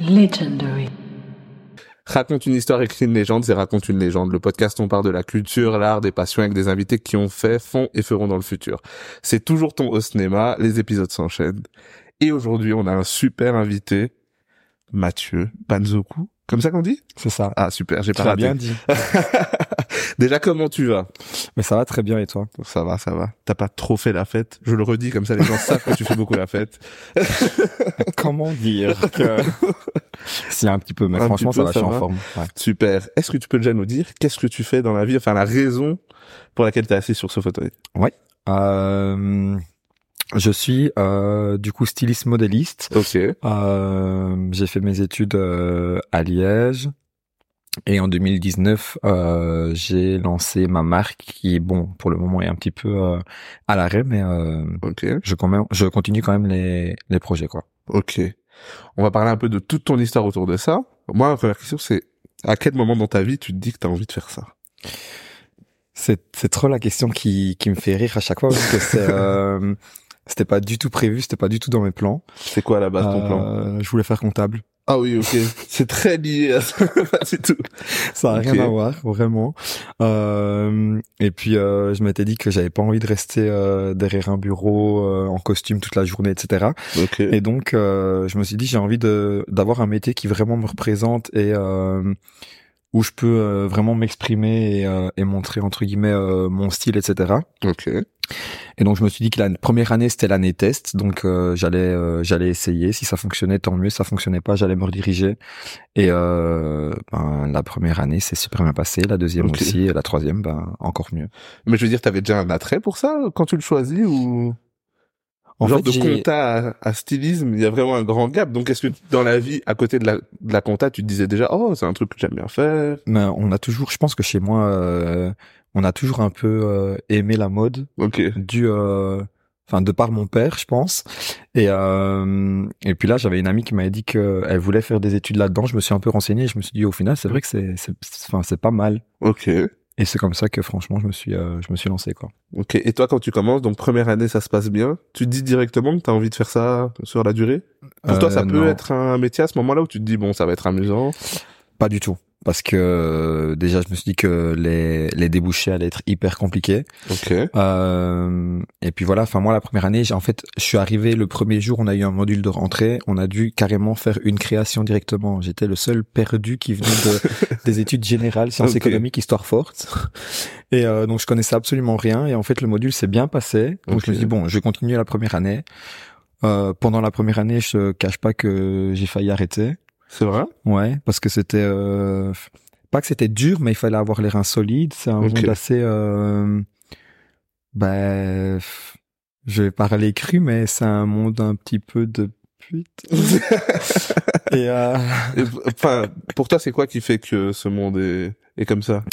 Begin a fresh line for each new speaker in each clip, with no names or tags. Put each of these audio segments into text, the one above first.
Legendary.
Raconte une histoire, écrit une légende, c'est Raconte une légende. Le podcast, on parle de la culture, l'art, des passions avec des invités qui ont fait, font et feront dans le futur. C'est toujours ton au cinéma, les épisodes s'enchaînent. Et aujourd'hui, on a un super invité, Mathieu Panzoku. Comme ça qu'on dit?
C'est ça.
Ah super, j'ai pas raté.
bien dit.
Déjà, comment tu vas?
Mais ça va très bien et toi?
Ça va, ça va. T'as pas trop fait la fête? Je le redis, comme ça les gens savent que tu fais beaucoup la fête.
Comment dire que Si un petit peu, mais
Un
franchement
peu,
ça va,
ça
je suis
va.
en forme. Ouais.
Super. Est-ce que tu peux déjà nous dire qu'est-ce que tu fais dans la vie? Enfin, la raison pour laquelle t'es assis sur ce fauteuil?
Euh, je suis euh, du coup styliste modéliste.
Ok.
Euh, j'ai fait mes études euh, à Liège. Et en 2019, euh, j'ai lancé ma marque qui, bon, pour le moment est un petit peu euh, à l'arrêt, mais euh,
Ok.
je, quand même, je continue quand même les, les projets, quoi.
Ok. On va parler un peu de toute ton histoire autour de ça. Moi, la première question, c'est à quel moment dans ta vie tu te dis que t'as envie de faire ça?
C'est c'est trop la question qui qui me fait rire à chaque fois parce que c'est euh, c'était pas du tout prévu, c'était pas du tout dans mes plans.
C'est quoi à la base ton plan
Euh, Je voulais faire comptable.
Ah oui, ok. c'est très lié à ça. c'est tout.
Ça a rien à voir vraiment. Euh, et puis euh, je m'étais dit que j'avais pas envie de rester euh, derrière un bureau euh, en costume toute la journée, etc.
Ok.
Et donc euh, je me suis dit j'ai envie de d'avoir un métier qui vraiment me représente et euh, où je peux euh, vraiment m'exprimer et, euh, et montrer entre guillemets euh, mon style, etc.
Ok.
Et donc je me suis dit que la première année c'était l'année test, donc euh, j'allais euh, j'allais essayer. Si ça fonctionnait, tant mieux. Si ça fonctionnait pas, j'allais me rediriger. Et euh, ben, la première année c'est super bien passé, la deuxième aussi, et la troisième ben encore mieux.
Mais je veux dire, t'avais déjà un attrait pour ça quand tu le choisis ou?
En
genre
fait,
de compta à, à stylisme, il y a vraiment un grand gap. Donc est-ce que dans la vie, à côté de la, de la compta, tu te disais déjà, oh, c'est un truc que j'aime bien faire?
ben, on a toujours, je pense que chez moi, euh, on a toujours un peu euh, aimé la mode,
Ok.
dû, euh, enfin de par mon père, je pense. Et euh, et puis là, j'avais une amie qui m'avait dit qu'elle voulait faire des études là-dedans. Je me suis un peu renseigné. Et je me suis dit au final, c'est vrai que c'est, c'est, enfin c'est pas mal.
Ok.
Et c'est comme ça que franchement, je me suis, euh, je me suis lancé quoi.
Ok. Et toi, quand tu commences, donc première année, ça se passe bien. Tu te dis directement que t'as envie de faire ça sur la durée? Pour toi,
Euh,
ça peut
non,
être un métier à ce moment-là où tu te dis bon, ça va être amusant?
pas du tout. Parce que euh, déjà, je me suis dit que les, les débouchés allaient être hyper compliqués.
Ok.
Euh, et puis voilà. Enfin moi, la première année, j'ai en fait, je suis arrivé le premier jour. On a eu un module de rentrée. On a dû carrément faire une création directement. J'étais le seul perdu qui venait de, des études générales, sciences économiques, histoire forte. Et euh, donc je connaissais absolument rien. Et en fait, le module s'est bien passé. Donc je me suis dit bon, je vais continuer la première année. Euh, pendant la première année, je cache pas que j'ai failli arrêter.
C'est vrai?
Ouais, parce que c'était euh, pas que c'était dur, mais il fallait avoir les reins solides. C'est un monde assez, euh, ben, je vais parler cru, mais c'est un monde un petit peu de pute. Et euh,
Et, Enfin, pour toi, c'est quoi qui fait que ce monde est, est comme ça?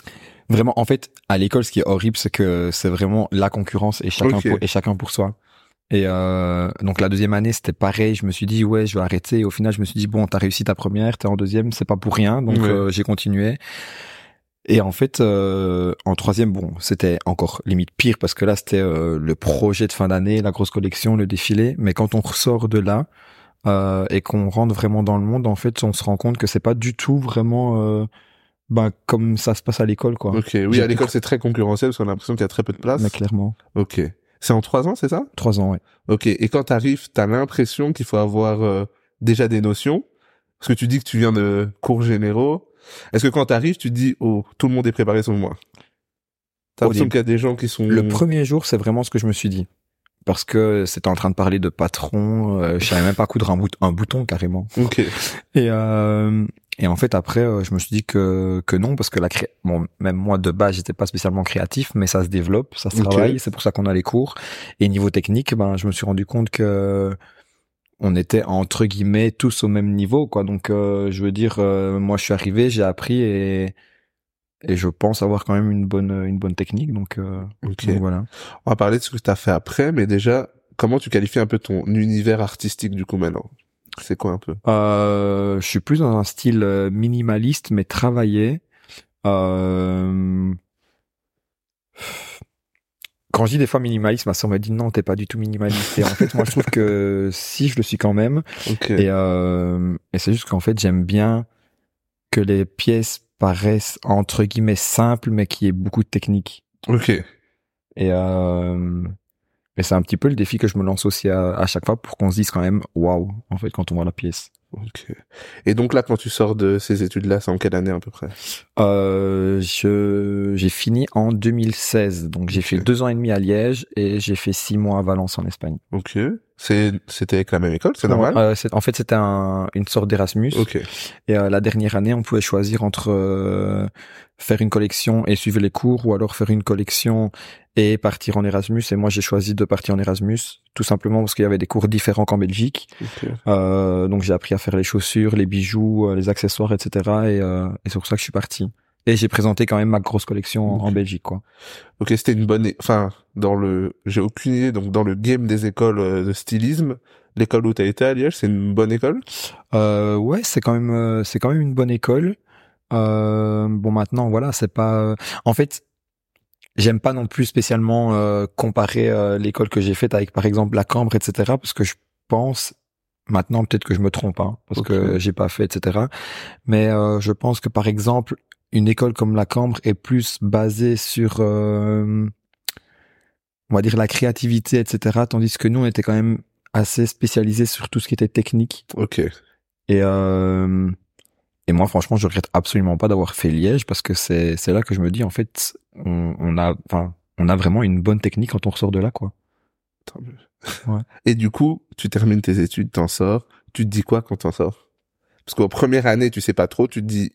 Vraiment, en fait, à l'école, ce qui est horrible, c'est que c'est vraiment la concurrence et chacun pour, et chacun pour soi. Et euh, donc la deuxième année, c'était pareil. Je me suis dit ouais, je vais arrêter. Et au final, je me suis dit bon, t'as réussi ta première, t'es en deuxième, c'est pas pour rien. Donc
Ouais.
euh, j'ai continué. Et en fait, euh, en troisième, bon, c'était encore limite pire parce que là, c'était euh, le projet de fin d'année, la grosse collection, le défilé. Mais quand on ressort de là euh, et qu'on rentre vraiment dans le monde, en fait, on se rend compte que c'est pas du tout vraiment euh, ben, comme ça se passe à l'école, quoi.
Ok. Oui, à l'école, c'est très concurrentiel parce qu'on a l'impression qu'il y a très peu de place.
Mais clairement,
Ok. C'est en trois ans, c'est ça?
Trois ans, ouais.
Ok. Et quand t'arrives, t'as l'impression qu'il faut avoir euh, déjà des notions. Parce que tu dis que tu viens de cours généraux. Est-ce que quand t'arrives, tu te dis, oh, tout le monde est préparé sauf moi? T'as l'impression qu'il y a des gens qui sont...
Le premier jour, c'est vraiment ce que je me suis dit. Parce que c'était en train de parler de patron, euh, je savais même pas coudre un, bout- un bouton carrément.
Ok.
Et euh, et en fait après, euh, je me suis dit que que non parce que la cré... bon même moi de base j'étais pas spécialement créatif, mais ça se développe, ça se travaille, c'est pour ça qu'on a les cours. Et niveau technique, ben je me suis rendu compte que on était entre guillemets tous au même niveau quoi. Donc euh, je veux dire, euh, moi je suis arrivé, j'ai appris et et je pense avoir quand même une bonne une bonne technique donc, euh, donc voilà.
On va parler de ce que t'as fait après, mais déjà, comment tu qualifies un peu ton univers artistique du coup maintenant? C'est quoi un peu?
Euh, je suis plus dans un style euh, minimaliste mais travaillé. Euh, quand je dis des fois minimaliste, ma soeur me dit non, t'es pas du tout minimaliste. Et en fait, moi, je trouve que si, je le suis quand même.
Ok.
Et, euh, et c'est juste qu'en fait, j'aime bien que les pièces paraissent entre guillemets simples, mais qu'il y ait beaucoup de technique.
Ok.
Et, euh, et c'est un petit peu le défi que je me lance aussi à, à chaque fois pour qu'on se dise quand même waouh, en fait, quand on voit la pièce.
Ok. Et donc là, quand tu sors de ces études-là, c'est en quelle année à peu près?
Euh, je j'ai fini en 2016, donc j'ai fait deux ans et demi à Liège et j'ai fait six mois à Valence en Espagne.
Ok. C'était avec la même école, c'est normal
Euh, en fait, c'était un, une sorte d'Erasmus.
Ok.
Et euh, la dernière année, on pouvait choisir entre euh, faire une collection et suivre les cours, ou alors faire une collection et partir en Erasmus. Et moi, j'ai choisi de partir en Erasmus, tout simplement parce qu'il y avait des cours différents qu'en Belgique.
Ok.
Euh, donc j'ai appris à faire les chaussures, les bijoux, euh, les accessoires, etc. Et, euh, et c'est pour ça que je suis parti. Et j'ai présenté quand même ma grosse collection en. Belgique, quoi.
Ok, c'était une bonne, enfin, dans le, j'ai aucune idée, donc dans le game des écoles euh, de stylisme, l'école où t'as été à Liège, c'est une bonne école?
Euh, ouais, c'est quand même, euh, c'est quand même une bonne école. Euh, bon, maintenant, voilà, c'est pas. En fait, j'aime pas non plus spécialement euh, comparer euh, l'école que j'ai faite avec, par exemple, la Cambre, etc. Parce que je pense maintenant peut-être que je me trompe, hein, parce
Ok.
que j'ai pas fait, etc. Mais euh, je pense que, par exemple, une école comme la Cambre est plus basée sur, euh, on va dire, la créativité, etc. Tandis que nous, on était quand même assez spécialisé sur tout ce qui était technique.
Ok.
Et, euh, et moi, franchement, je regrette absolument pas d'avoir fait Liège parce que c'est, c'est là que je me dis, en fait, on, on a, enfin, on a vraiment une bonne technique quand on ressort de là, quoi. Ouais.
Et du coup, tu termines tes études, t'en sors, tu te dis quoi quand t'en sors? Parce qu'en première année, tu sais pas trop, tu te dis,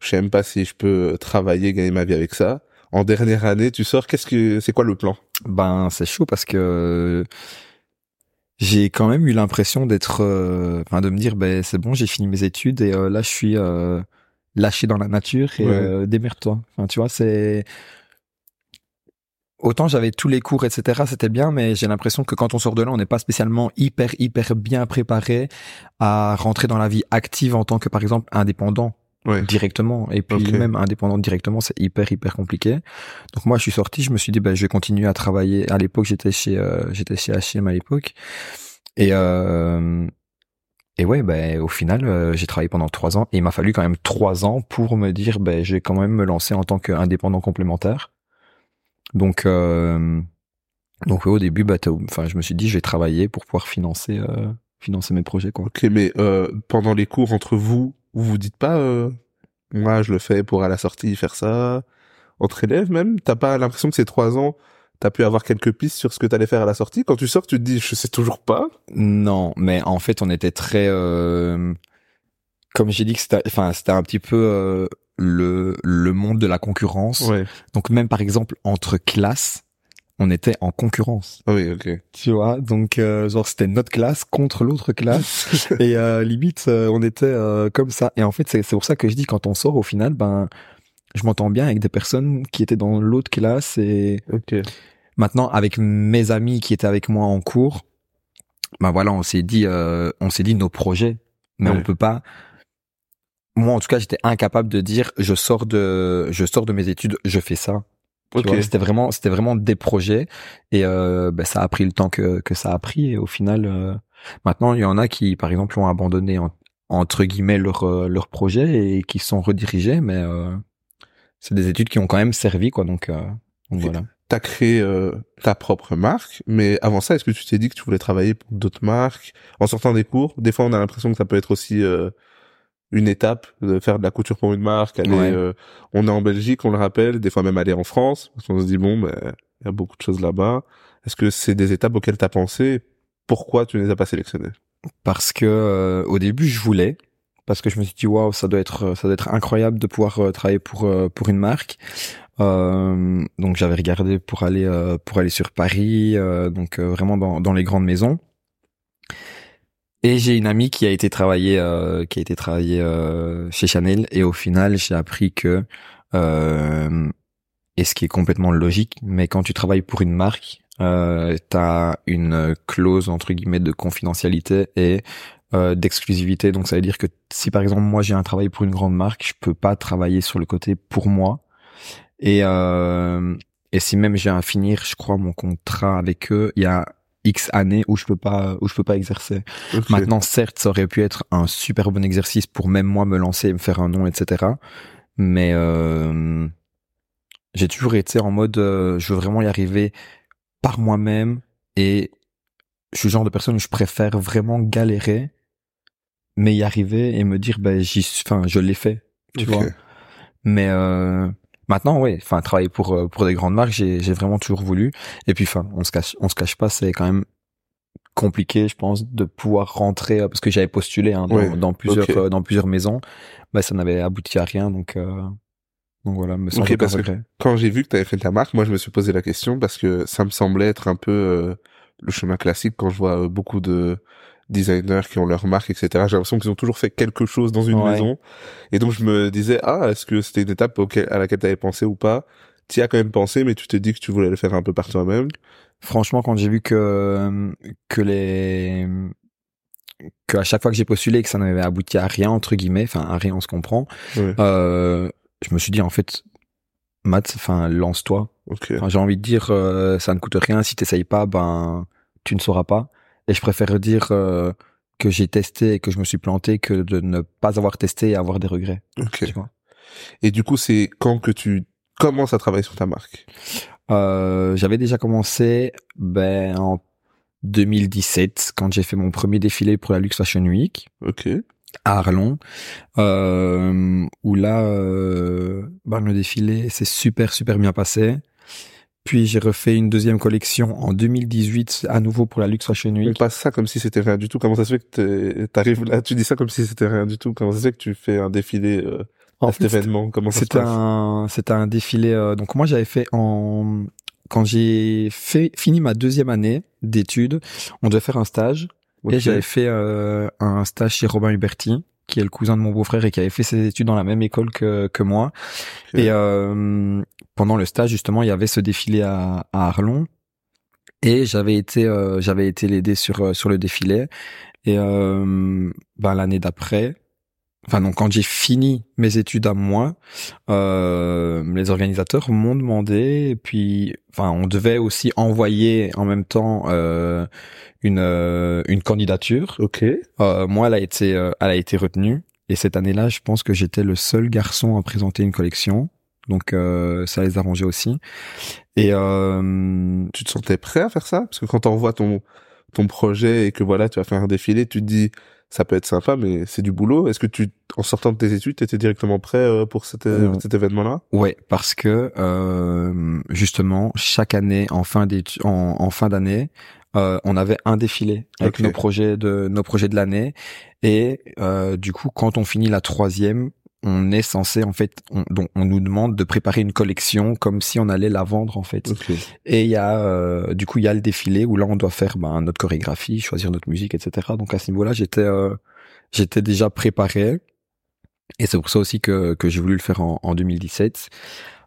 je sais même pas si je peux travailler, gagner ma vie avec ça. En dernière année, tu sors, qu'est-ce que, c'est quoi le plan?
Ben, c'est chaud parce que j'ai quand même eu l'impression d'être, euh, enfin, de me dire, ben, c'est bon, j'ai fini mes études et euh, là, je suis euh, lâché dans la nature et
Ouais.
démerde-toi. Enfin, tu vois, c'est autant j'avais tous les cours, etc. C'était bien, mais j'ai l'impression que quand on sort de là, on n'est pas spécialement hyper, hyper bien préparé à rentrer dans la vie active en tant que, par exemple, indépendant
Ouais.
directement. Et puis même indépendant directement, c'est hyper hyper compliqué. Donc moi, je suis sorti, je me suis dit, ben, je vais continuer à travailler. À l'époque, j'étais chez euh, j'étais chez H&M à l'époque. Et euh, et ouais, ben au final, euh, j'ai travaillé pendant trois ans. Et il m'a fallu quand même trois ans pour me dire, ben je vais quand même me lancer en tant qu'indépendant complémentaire. Donc euh, donc ouais, au début, bah, enfin, je me suis dit, je vais travailler pour pouvoir financer euh, financer mes projets, quoi.
Ok, mais euh, pendant les cours entre vous, vous vous dites pas, euh, moi je le fais pour à la sortie faire ça, entre élèves même, t'as pas l'impression que ces trois ans, t'as pu avoir quelques pistes sur ce que t'allais faire à la sortie? Quand tu sors, tu te dis, je sais toujours pas.
Non, mais en fait, on était très, euh, comme j'ai dit que c'était, enfin, c'était un petit peu euh, le le monde de la concurrence.
Ouais.
Donc même par exemple entre classes, on était en concurrence.
Ah oui, ok.
Tu vois, donc euh, genre c'était notre classe contre l'autre classe et euh, limite euh, on était euh, comme ça. Et en fait, c'est c'est pour ça que je dis quand on sort au final, ben je m'entends bien avec des personnes qui étaient dans l'autre classe et
Ok.
Maintenant, avec mes amis qui étaient avec moi en cours, ben voilà, on s'est dit, euh, on s'est dit nos projets, mais
Ouais.
on peut pas. Moi, en tout cas, j'étais incapable de dire, je sors de, je sors de mes études, je fais ça. Tu
Ok.
vois, C'était vraiment, c'était vraiment des projets, et euh, ben, ça a pris le temps que que ça a pris. Et au final, euh, maintenant, il y en a qui, par exemple, ont abandonné en- entre guillemets leur euh, leur projet et qui sont redirigés, mais euh, c'est des études qui ont quand même servi, quoi. Donc, euh, donc voilà.
T'as créé euh, ta propre marque, mais avant ça, est-ce que tu t'es dit que tu voulais travailler pour d'autres marques en sortant des cours? Des fois, on a l'impression que ça peut être aussi euh, une étape de faire de la couture pour une marque. Aller,
Ouais.
euh, on est en Belgique, on le rappelle, des fois même aller en France, parce qu'on se dit bon, ben il y a beaucoup de choses là-bas. Est-ce que c'est des étapes auxquelles t'as pensé? Pourquoi tu ne les as pas sélectionnées?
Parce que euh, au début je voulais parce que je me suis dit waouh ça doit être ça doit être incroyable de pouvoir euh, travailler pour euh, pour une marque Euh, donc j'avais regardé pour aller euh, pour aller sur Paris euh, donc euh, vraiment dans dans les grandes maisons et j'ai une amie qui a été travailler euh, qui a été travailler euh, chez Chanel et au final j'ai appris que euh, et ce qui est complètement logique mais quand tu travailles pour une marque euh, t'as une clause entre guillemets de confidentialité et euh, d'exclusivité. Donc ça veut dire que si par exemple moi j'ai un travail pour une grande marque, je peux pas travailler sur le côté pour moi. Et euh, et si même j'ai à finir, je crois, mon contrat avec eux, il y a X années où je peux pas, où je peux pas exercer. Maintenant, certes, ça aurait pu être un super bon exercice pour même moi me lancer et me faire un nom, etc. Mais euh, j'ai toujours été en mode, euh, je veux vraiment y arriver par moi-même et je suis le genre de personne où je préfère vraiment galérer, mais y arriver et me dire, ben, j'y, suis- enfin, je l'ai fait, tu vois. Mais euh, maintenant, ouais, enfin, travailler pour euh, pour des grandes marques, j'ai j'ai vraiment toujours voulu. Et puis, enfin, on se cache, on se cache pas, c'est quand même compliqué, je pense, de pouvoir rentrer euh, parce que j'avais postulé hein, dans, plusieurs euh, dans plusieurs maisons, bah ça n'avait abouti à rien, donc euh, donc voilà, me sans
Ok,
aucun
parce que-. Quand j'ai vu que tu avais fait ta marque, moi je me suis posé la question parce que ça me semblait être un peu euh, le chemin classique quand je vois beaucoup de designers qui ont leur marque, etc. J'ai l'impression qu'ils ont toujours fait quelque chose dans une
Ouais.
maison. Et donc je me disais, ah, est-ce que c'était une étape auquel, à laquelle tu avais pensé ou pas? Tu as quand même pensé, mais tu t'es dit que tu voulais le faire un peu par toi-même.
Franchement, quand j'ai vu que que les que à chaque fois que j'ai postulé que ça n'avait abouti à rien entre guillemets, enfin à rien on se comprend,
Ouais.
euh, je me suis dit en fait, Matt, enfin lance-toi.
Ok.
Enfin, j'ai envie de dire, euh, ça ne coûte rien. Si t'essayes pas, ben tu ne sauras pas. Et je préfère dire euh, que j'ai testé et que je me suis planté que de ne pas avoir testé et avoir des regrets.
Ok.
Tu vois.
Et du coup, c'est quand que tu commences à travailler sur ta marque?
Euh, J'avais déjà commencé ben en 2017 quand j'ai fait mon premier défilé pour la Lux Fashion Week
Ok.
à Arlon, euh, où là, euh, ben, le défilé s'est super super bien passé. Puis j'ai refait une deuxième collection en 2018 à nouveau pour la Lux Fashion
On
Week.
passe ça comme si c'était rien du tout. Comment ça se fait que t'arrives là Tu dis ça comme si c'était rien du tout? Comment ça se fait que tu fais un défilé euh,
En
à cet événement? Comment ça se passe?
un, c'était un défilé. euh, donc moi j'avais fait en, quand j'ai fait fini ma deuxième année d'études, on devait faire un stage et j'avais fait euh, un stage chez Robin Huberti, qui est le cousin de mon beau-frère et qui avait fait ses études dans la même école que que moi. Et euh, pendant le stage justement, il y avait ce défilé à, à Arlon. Et j'avais été, euh, j'avais été l'aider sur euh, sur le défilé. Et euh, ben l'année d'après, enfin donc quand j'ai fini mes études à moi, euh, les organisateurs m'ont demandé, et puis enfin on devait aussi envoyer en même temps euh, une euh, une candidature.
Ok.
Euh, moi, elle a été euh, elle a été retenue. Et cette année-là, je pense que j'étais le seul garçon à présenter une collection. Donc euh, ça les arrangeait aussi. Et euh,
Tu te sentais prêt à faire ça? Parce que quand t'envoies ton ton projet et que voilà, tu vas faire un défilé, tu te dis ça peut être sympa, mais c'est du boulot. Est-ce que tu, en sortant de tes études, t'étais directement prêt euh, pour cet,
Euh,
cet événement-là?
Ouais, parce que euh, justement chaque année en fin d'étu- en, en fin d'année, euh, on avait un défilé avec nos projets de nos projets de l'année. Et euh, du coup quand on finit la troisième, on est censé en fait, on, donc on nous demande de préparer une collection comme si on allait la vendre en fait.
Ok.
Et il y a euh, du coup il y a le défilé où là on doit faire ben, notre chorégraphie, choisir notre musique, etc. Donc à ce niveau-là j'étais euh, j'étais déjà préparé et c'est pour ça aussi que que j'ai voulu le faire en, en 2017.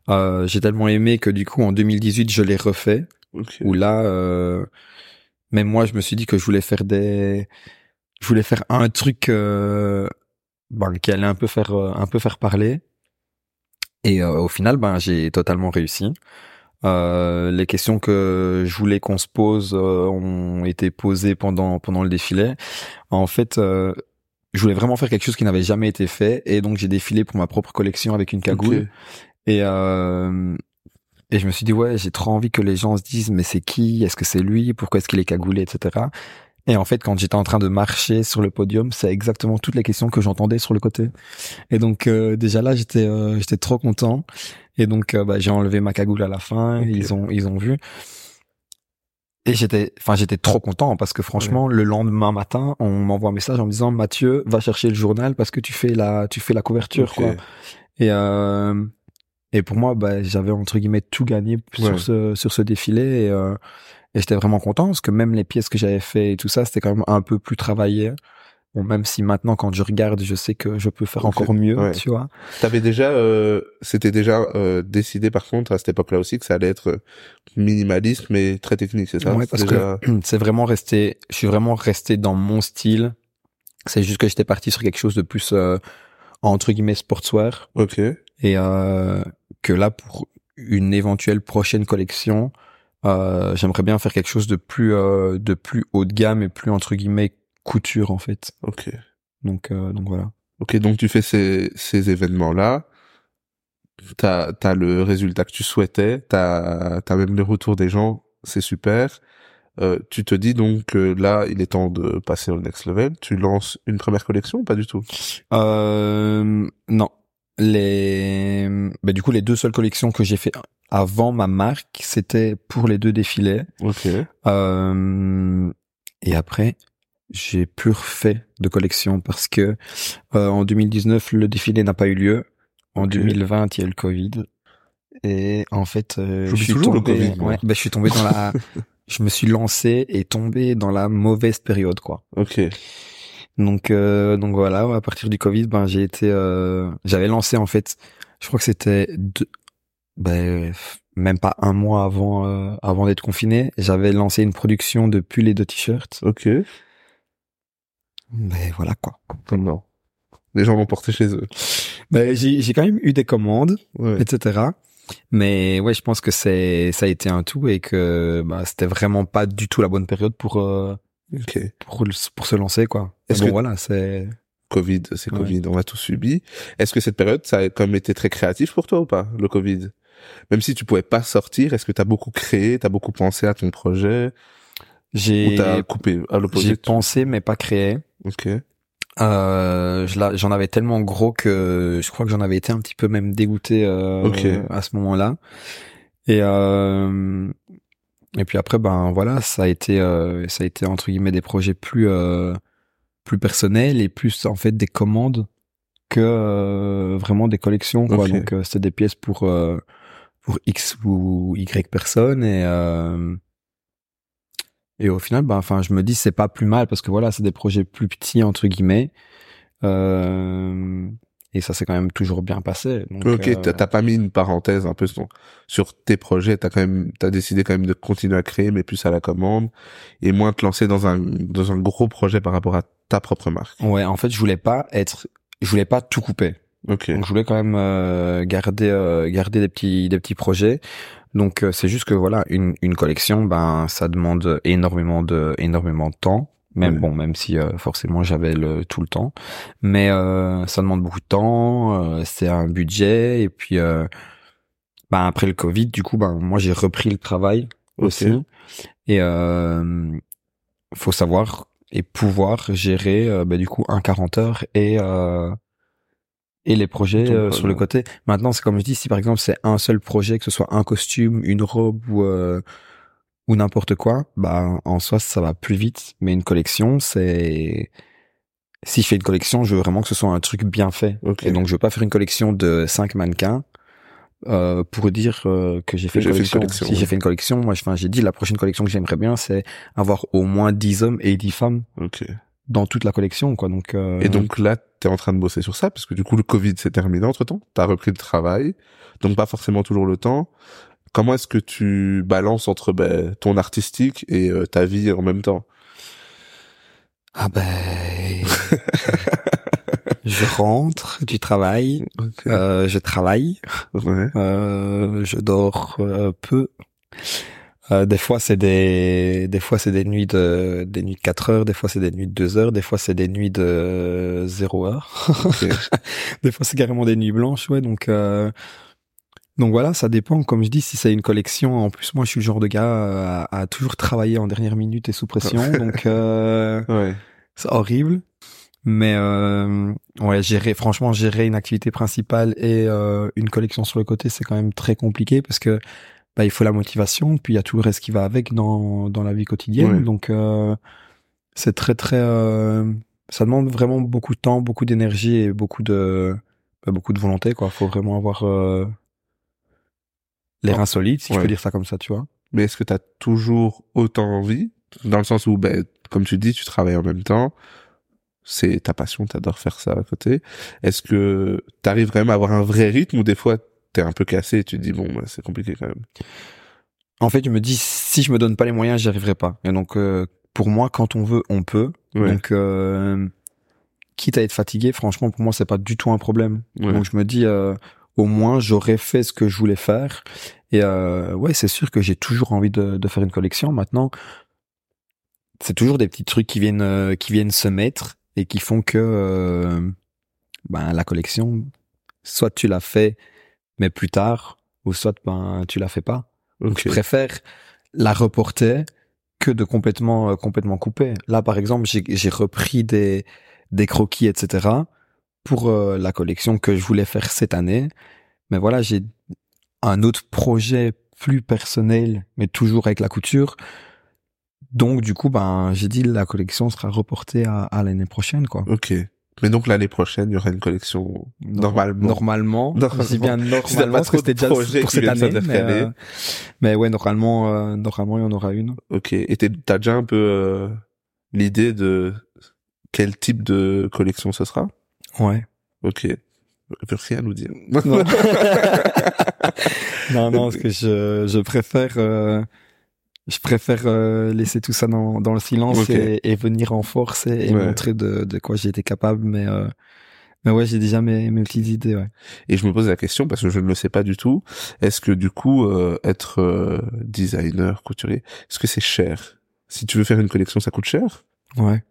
Euh, j'ai tellement aimé que du coup en 2018 je l'ai refait
Ok.
où là euh, même moi je me suis dit que je voulais faire des je voulais faire un truc euh, ben, qui allait un peu faire euh, un peu faire parler. Et euh, au final ben j'ai totalement réussi. Euh, les questions que je voulais qu'on se pose euh, ont été posées pendant pendant le défilé. En fait euh, je voulais vraiment faire quelque chose qui n'avait jamais été fait. Et donc j'ai défilé pour ma propre collection avec une cagoule.
Ok.
et euh, et je me suis dit ouais j'ai trop envie que les gens se disent mais c'est qui? Est-ce que c'est lui? Pourquoi est-ce qu'il est cagoulé? Etc et en fait quand j'étais en train de marcher sur le podium c'est exactement toutes les questions que j'entendais sur le côté. Et donc euh, déjà là j'étais euh, j'étais trop content. Et donc euh, bah, j'ai enlevé ma cagoule à la fin ils ont ils ont vu. Et j'étais enfin j'étais trop content parce que franchement le lendemain matin on m'envoie un message en me disant Mathieu va chercher le journal parce que tu fais la tu fais la couverture quoi. Et euh, et pour moi, bah, j'avais entre guillemets tout gagné
Ouais.
sur ce sur ce défilé et, euh, et j'étais vraiment content parce que même les pièces que j'avais fait et tout ça, c'était quand même un peu plus travaillé. Bon, même si maintenant quand je regarde, je sais que je peux faire encore mieux,
Ouais.
tu vois.
T'avais déjà, euh, c'était déjà euh, décidé par contre à cette époque-là aussi que ça allait être minimaliste mais très technique, c'est ça?
Ouais, parce
Déjà-
que c'est vraiment resté, je suis vraiment resté dans mon style. C'est juste que j'étais parti sur quelque chose de plus euh, entre guillemets sportswear
Ok.
et euh, que là pour une éventuelle prochaine collection, euh, j'aimerais bien faire quelque chose de plus euh, de plus haut de gamme et plus entre guillemets couture en fait.
Ok.
Donc euh, donc voilà.
Ok, donc tu fais ces, ces événements-là. T'as as le résultat que tu souhaitais. T'as as même le retour des gens. C'est super. Euh, tu te dis donc que là, il est temps de passer au next level. Tu lances une première collection ou pas du tout?
Euh, non. Les, bah, du coup, les deux seules collections que j'ai fait avant ma marque, c'était pour les deux défilés.
Ok.
Euh, et après, j'ai plus refait de collection parce que euh, en 2019, le défilé n'a pas eu lieu. En
Ok.
2020, il y a eu le Covid. Et en fait, euh, je suis
toujours le
tombé,
Covid, moi.
ouais, bah, je suis tombé dans la, je me suis lancé et tombé dans la mauvaise période, quoi.
Ok.
Donc, euh, donc voilà, à partir du Covid, ben j'ai été, euh, j'avais lancé en fait, je crois que c'était deux, ben, même pas un mois avant, euh, avant d'être confiné, j'avais lancé une production de pulls et de t-shirts.
Ok.
Mais voilà quoi.
Non. Les gens l'ont porté chez eux.
Ben j'ai, j'ai quand même eu des commandes,
Ouais.
etc. Mais ouais, je pense que c'est, ça a été un tout et que bah, c'était vraiment pas du tout la bonne période pour, euh,
Ok.
pour, se lancer quoi.
Est-ce
bon
que-
voilà, c'est.
Covid, c'est
Ouais.
Covid, on l'a tous subi. Est-ce que cette période, ça a quand même été très créatif pour toi ou pas, le Covid? Même si tu pouvais pas sortir, est-ce que t'as beaucoup créé, t'as beaucoup pensé à ton projet?
J'ai,
coupé à
j'ai
l'opposé
pensé mais pas créé.
Ok.
Euh, j'en avais tellement gros que je crois que j'en avais été un petit peu même dégoûté euh,
Ok.
à ce moment-là. Et euh, et puis après ben voilà, ça a été euh, ça a été entre guillemets des projets plus euh, plus personnels et plus en fait des commandes que euh, vraiment des collections quoi. Donc euh, c'était des pièces pour euh, pour X ou Y personnes et euh, et au final, ben, enfin, je me dis c'est pas plus mal parce que voilà, c'est des projets plus petits entre guillemets, euh, et ça s'est quand même toujours bien passé. Donc,
Ok,
euh,
t'as pas mis une parenthèse un peu sur, sur tes projets, t'as quand même, t'as décidé quand même de continuer à créer, mais plus à la commande, et moins te lancer dans un, dans un gros projet par rapport à ta propre marque.
ouais, en fait, je voulais pas être, je voulais pas tout couper.
Ok.
Donc, je voulais quand même euh, garder, euh, garder des petits, des petits projets. Donc, euh, c'est juste que voilà, une, une collection, ben, ça demande énormément de, énormément de temps. Même
Ouais.
bon, même si euh, forcément j'avais le tout le temps, mais euh, ça demande beaucoup de temps. euh, c'est un budget et puis, euh, ben après le Covid, du coup, ben moi j'ai repris le travail
Ok.
aussi. Et euh, faut savoir et pouvoir gérer ben, du coup un 40 heures et euh, et les projets euh, sur le côté. Maintenant, c'est comme je dis, si par exemple c'est un seul projet, que ce soit un costume, une robe ou euh, ou n'importe quoi, bah en soi ça va plus vite. Mais une collection, c'est si je fais une collection, je veux vraiment que ce soit un truc bien fait.
Ok.
Et donc je veux pas faire une collection de cinq mannequins euh, pour dire euh, que j'ai fait, une
fait
collection.
une collection,
Si j'ai fait une collection, moi, enfin, j'ai dit la prochaine collection que j'aimerais bien, c'est avoir au moins 10 hommes et 10 femmes
Ok.
dans toute la collection, quoi. Donc, euh,
Et donc là, t'es en train de bosser sur ça, parce que du coup, le Covid s'est terminé entre temps. T'as repris le travail. Donc pas forcément toujours le temps. Comment est-ce que tu balances entre ben, ton artistique et euh, ta vie en même temps?
Ah ben, je rentre du travail, euh, je travaille,
Ouais.
euh, je dors euh, peu. Euh, des fois c'est des des fois c'est des nuits de des nuits de 4 heures, des fois c'est des nuits de 2 heures, des fois c'est des nuits de 0 heure. Des fois c'est carrément des nuits blanches, ouais. Donc euh, donc voilà, ça dépend. Comme je dis, si c'est une collection, en plus moi je suis le genre de gars euh, à, à toujours travailler en dernière minute et sous pression, donc euh,
Ouais.
c'est horrible. Mais euh, ouais, gérer, franchement, gérer une activité principale et euh, une collection sur le côté, c'est quand même très compliqué parce que bah, il faut la motivation, puis il y a tout le reste qui va avec dans dans la vie quotidienne.
Ouais.
Donc euh, c'est très très, euh, ça demande vraiment beaucoup de temps, beaucoup d'énergie et beaucoup de bah, beaucoup de volonté. Quoi, faut vraiment avoir les reins solides, si je peux dire ça comme ça, tu vois.
Mais est-ce que t'as toujours autant envie? Dans le sens où, ben, comme tu dis, tu travailles en même temps. C'est ta passion, t'adores faire ça à côté. Est-ce que t'arrives vraiment à avoir un vrai rythme ou des fois t'es un peu cassé et tu te dis bon, ben, c'est compliqué quand même?
En fait, je me dis si je me donne pas les moyens, j'y arriverai pas. Et donc euh, pour moi, quand on veut, on peut.
Ouais.
Donc euh, quitte à être fatigué, franchement pour moi c'est pas du tout un problème.
Ouais.
Donc je me dis euh, au moins j'aurais fait ce que je voulais faire. Et euh, ouais, c'est sûr que j'ai toujours envie de, de faire une collection. Maintenant, c'est toujours des petits trucs qui viennent euh, qui viennent se mettre et qui font que euh, ben la collection, soit tu l'as fait mais plus tard, ou soit ben tu la fais pas. Donc, je préfère la reporter que de complètement euh, complètement couper. Là, par exemple, j'ai j'ai repris des des croquis, etc. pour euh, la collection que je voulais faire cette année. Mais voilà, j'ai un autre projet plus personnel, mais toujours avec la couture. Donc, du coup, ben, j'ai dit la collection sera reportée à, à l'année prochaine, quoi.
Ok. Mais donc l'année prochaine, il y aura une collection normalement.
Normalement.
Normalement.
Bien normalement parce que c'était déjà pour cette année. Mais, euh, mais ouais, normalement, euh, normalement, il y en aura une.
Ok. Et t'as déjà un peu euh, l'idée de quel type de collection ce sera?
Ouais.
Ok. Plus rien à nous dire.
Non. non, non, parce que je, je préfère, euh, je préfère euh, laisser tout ça dans, dans le silence et, et venir en force et, et
Ouais.
montrer de, de quoi j'ai été capable. Mais, euh, mais ouais, j'ai déjà mes, mes petites idées. Ouais.
Et je me pose la question parce que je ne le sais pas du tout. Est-ce que du coup, euh, être euh, designer, couturier, est-ce que c'est cher? Si tu veux faire une collection, ça coûte cher?
Ouais.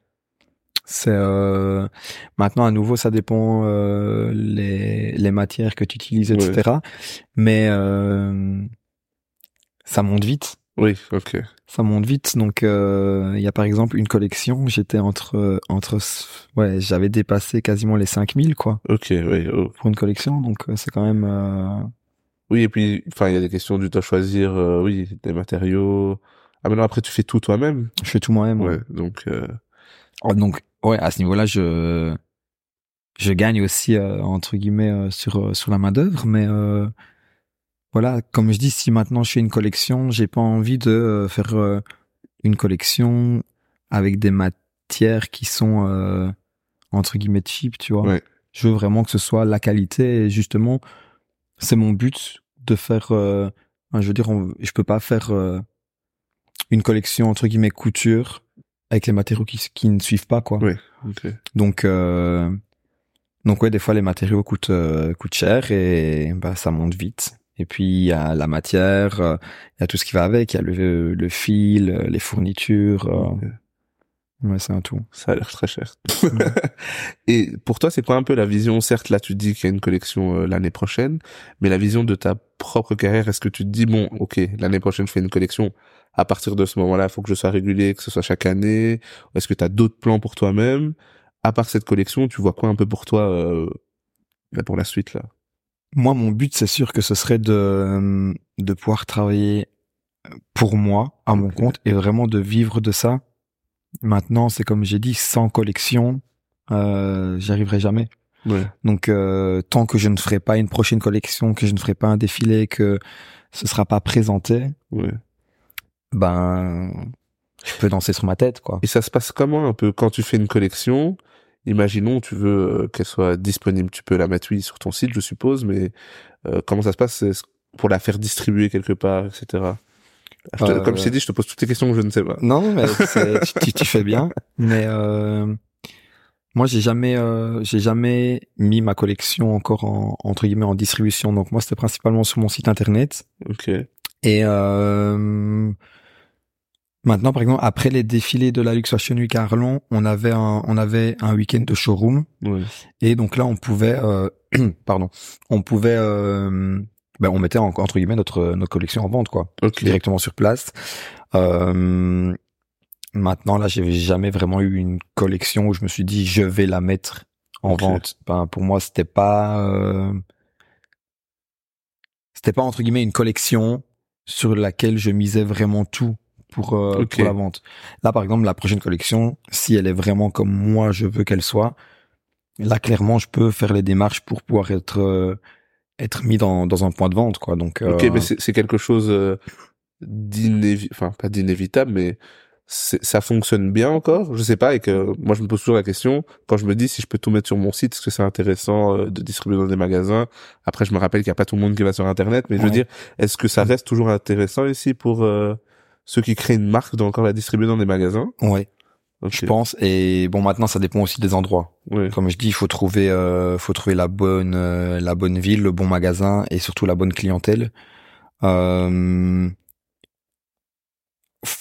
C'est euh, maintenant à nouveau ça dépend euh, les les matières que tu utilises etc. Mais euh, ça monte vite.
Oui, ok.
Ça monte vite. Donc euh, il y a par exemple une collection, j'étais entre entre ouais j'avais dépassé quasiment les 5000 quoi
Ok, oui. oh.
pour une collection. Donc euh, c'est quand même euh,
Oui, et puis, enfin, il y a des questions, tu dois choisir, euh, oui, des matériaux. Ah, mais non, après, tu fais tout toi-même.
je fais tout moi-même. ouais.
Ouais, donc, euh,
Oh, donc ouais à ce niveau-là je je gagne aussi euh, entre guillemets euh, sur euh, sur la main d'œuvre mais voilà comme je dis si maintenant je fais une collection j'ai pas envie de faire une collection avec des matières qui sont entre guillemets cheap tu vois
Ouais.
je veux vraiment que ce soit la qualité et justement c'est mon but de faire je veux dire on- je peux pas faire une collection entre guillemets couture avec les matériaux qui, qui ne suivent pas quoi
Ouais. ok.
donc euh, donc ouais des fois les matériaux coûtent euh, coûtent cher et bah ça monte vite et puis il y a la matière euh, il y a tout ce qui va avec il y a le, le fil euh, les fournitures ouais c'est un tout
Ça a l'air très cher. et pour toi, c'est quoi un peu la vision Certes, là, tu te dis qu'il y a une collection euh, l'année prochaine, mais la vision de ta propre carrière, est-ce que tu te dis, bon, ok, l'année prochaine, je fais une collection. À partir de ce moment-là, il faut que je sois régulier, que ce soit chaque année. Est-ce que tu as d'autres plans pour toi-même? À part cette collection, tu vois quoi un peu pour toi euh, pour la suite là?
Moi mon but c'est sûr que ce serait de de pouvoir travailler pour moi à mon compte et vraiment de vivre de ça maintenant c'est comme j'ai dit sans collection euh, j'y arriverai jamais
Ouais.
Donc euh, tant que je ne ferai pas une prochaine collection, que je ne ferai pas un défilé, que ce sera pas présenté,
Ouais.
Ben je peux danser sur ma tête quoi.
Et ça se passe comment un peu quand tu fais une collection? Imaginons, tu veux euh, qu'elle soit disponible. Tu peux la mettre, oui, sur ton site, je suppose, mais euh, comment ça se passe pour la faire distribuer quelque part, etc. Je te-
Euh,
Comme je t'ai dit, je te pose toutes les questions que je ne sais pas.
Non mais tu fais bien. Mais euh, moi j'ai jamais euh, j'ai jamais mis ma collection encore en entre guillemets en distribution. Donc moi c'était principalement sur mon site internet.
Ok.
Et euh, maintenant, par exemple, après les défilés de la Lux Fashion Week à Arlon, on avait un, on avait un week-end de showroom.
Ouais.
Et donc là, on pouvait, euh, pardon, on pouvait, euh, ben, on mettait en- entre guillemets notre notre collection en vente, quoi,
Ok.
directement sur place. Euh, maintenant, là, j'ai jamais vraiment eu une collection où je me suis dit je vais la mettre en vente. Ben, pour moi, c'était pas, euh, c'était pas entre guillemets une collection sur laquelle je misais vraiment tout pour euh, pour la vente. Là, par exemple, la prochaine collection, si elle est vraiment comme moi je veux qu'elle soit, là clairement, je peux faire les démarches pour pouvoir être euh, être mis dans dans un point de vente, quoi. Donc,
Ok,
euh,
mais c'est quelque chose euh, d'inévitable, enfin pas d'inévitable, mais ça fonctionne bien encore. Je sais pas, et que moi je me pose toujours la question quand je me dis si je peux tout mettre sur mon site, est-ce que c'est intéressant euh, de distribuer dans des magasins? Après, je me rappelle qu'il y a pas tout le monde qui va sur Internet, mais je veux dire, est-ce que ça reste toujours intéressant ici pour euh, ceux qui créent une marque d'encore la distribuer dans des magasins?
Ouais. Je pense. Et bon, maintenant, ça dépend aussi des endroits.
Ouais.
Comme je dis, il faut trouver, euh, faut trouver la bonne, euh, la bonne ville, le bon magasin et surtout la bonne clientèle. Euh,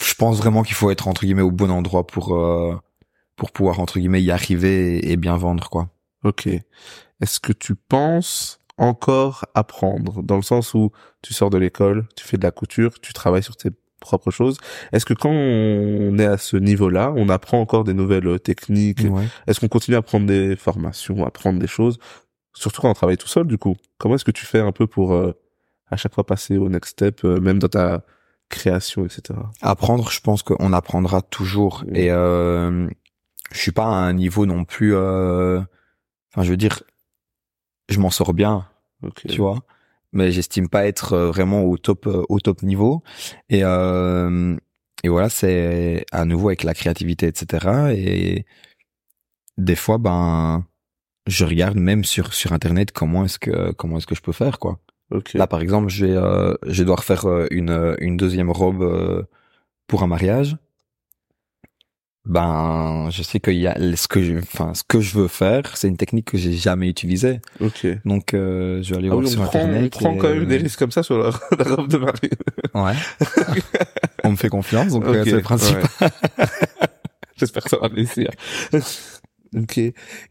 je pense vraiment qu'il faut être entre guillemets au bon endroit pour euh, pour pouvoir entre guillemets y arriver et, et bien vendre quoi.
Ok. Est-ce que tu penses encore apprendre? Dans le sens où tu sors de l'école, tu fais de la couture, tu travailles sur tes propres choses. Est-ce que quand on est à ce niveau-là, on apprend encore des nouvelles euh, techniques?
Ouais.
Est-ce qu'on continue à prendre des formations, à prendre des choses? Surtout quand on travaille tout seul, du coup. Comment est-ce que tu fais un peu pour euh, à chaque fois passer au next step, euh, même dans ta création, etc.
Apprendre, je pense qu'on apprendra toujours. Et euh, je suis pas à un niveau non plus. euh, Enfin, je veux dire, je m'en sors bien, tu vois. Mais j'estime pas être euh, vraiment au top, euh, au top niveau. Et euh, et voilà, c'est à nouveau avec la créativité, etc. Et des fois, ben, je regarde même sur sur internet comment est-ce que comment est-ce que je peux faire quoi.
Ok.
Là, par exemple, je vais, euh, je vais devoir faire euh, une, euh, une deuxième robe euh, pour un mariage. Ben, je sais qu'il y a ce que je, enfin, ce que je veux faire, c'est une technique que j'ai jamais utilisée.
Ok.
Donc, euh, je vais aller
Ah
voir
oui,
sur
on prend, on
internet.
prend
et,
quand même des risques comme ça sur la, la robe de mariée.
Ouais. on me fait confiance, donc euh, c'est le principe.
ouais. J'espère que ça va réussir. Ok.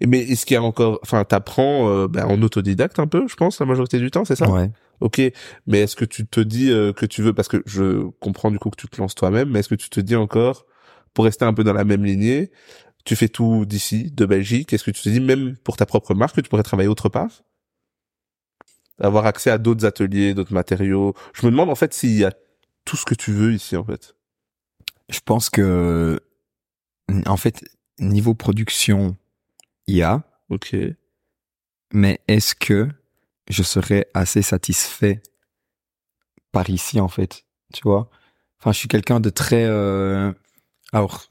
Mais est-ce qu'il y a encore, enfin, t'apprends euh, ben, en autodidacte un peu, je pense, la majorité du temps, c'est ça?
Ouais.
Ok. Mais est-ce que tu te dis euh, que tu veux, parce que je comprends du coup que tu te lances toi-même, mais est-ce que tu te dis encore, pour rester un peu dans la même lignée, tu fais tout d'ici, de Belgique, est-ce que tu te dis même pour ta propre marque que tu pourrais travailler autre part? Avoir accès à d'autres ateliers, d'autres matériaux. Je me demande en fait s'il y a tout ce que tu veux ici en fait.
Je pense que, en fait, niveau production, il y a,
Ok.
mais est-ce que je serais assez satisfait par ici en fait tu vois? Enfin je suis quelqu'un de très euh... alors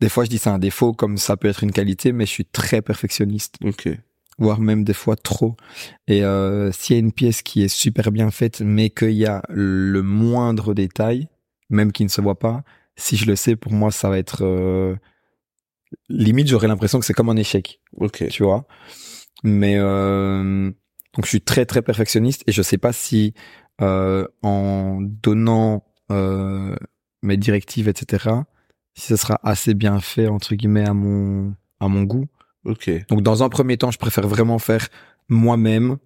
des fois je dis c'est un défaut comme ça peut être une qualité mais je suis très perfectionniste
Ok.
voire même des fois trop et euh, s'il y a une pièce qui est super bien faite mais qu'il y a le moindre détail même qui ne se voit pas si je le sais pour moi ça va être euh... limite j'aurais l'impression que c'est comme un échec
Ok.
tu vois? Mais euh, donc je suis très très perfectionniste et je sais pas si euh, en donnant euh, mes directives etc. si ce sera assez bien fait entre guillemets à mon à mon goût.
Ok.
Donc dans un premier temps je préfère vraiment faire moi-même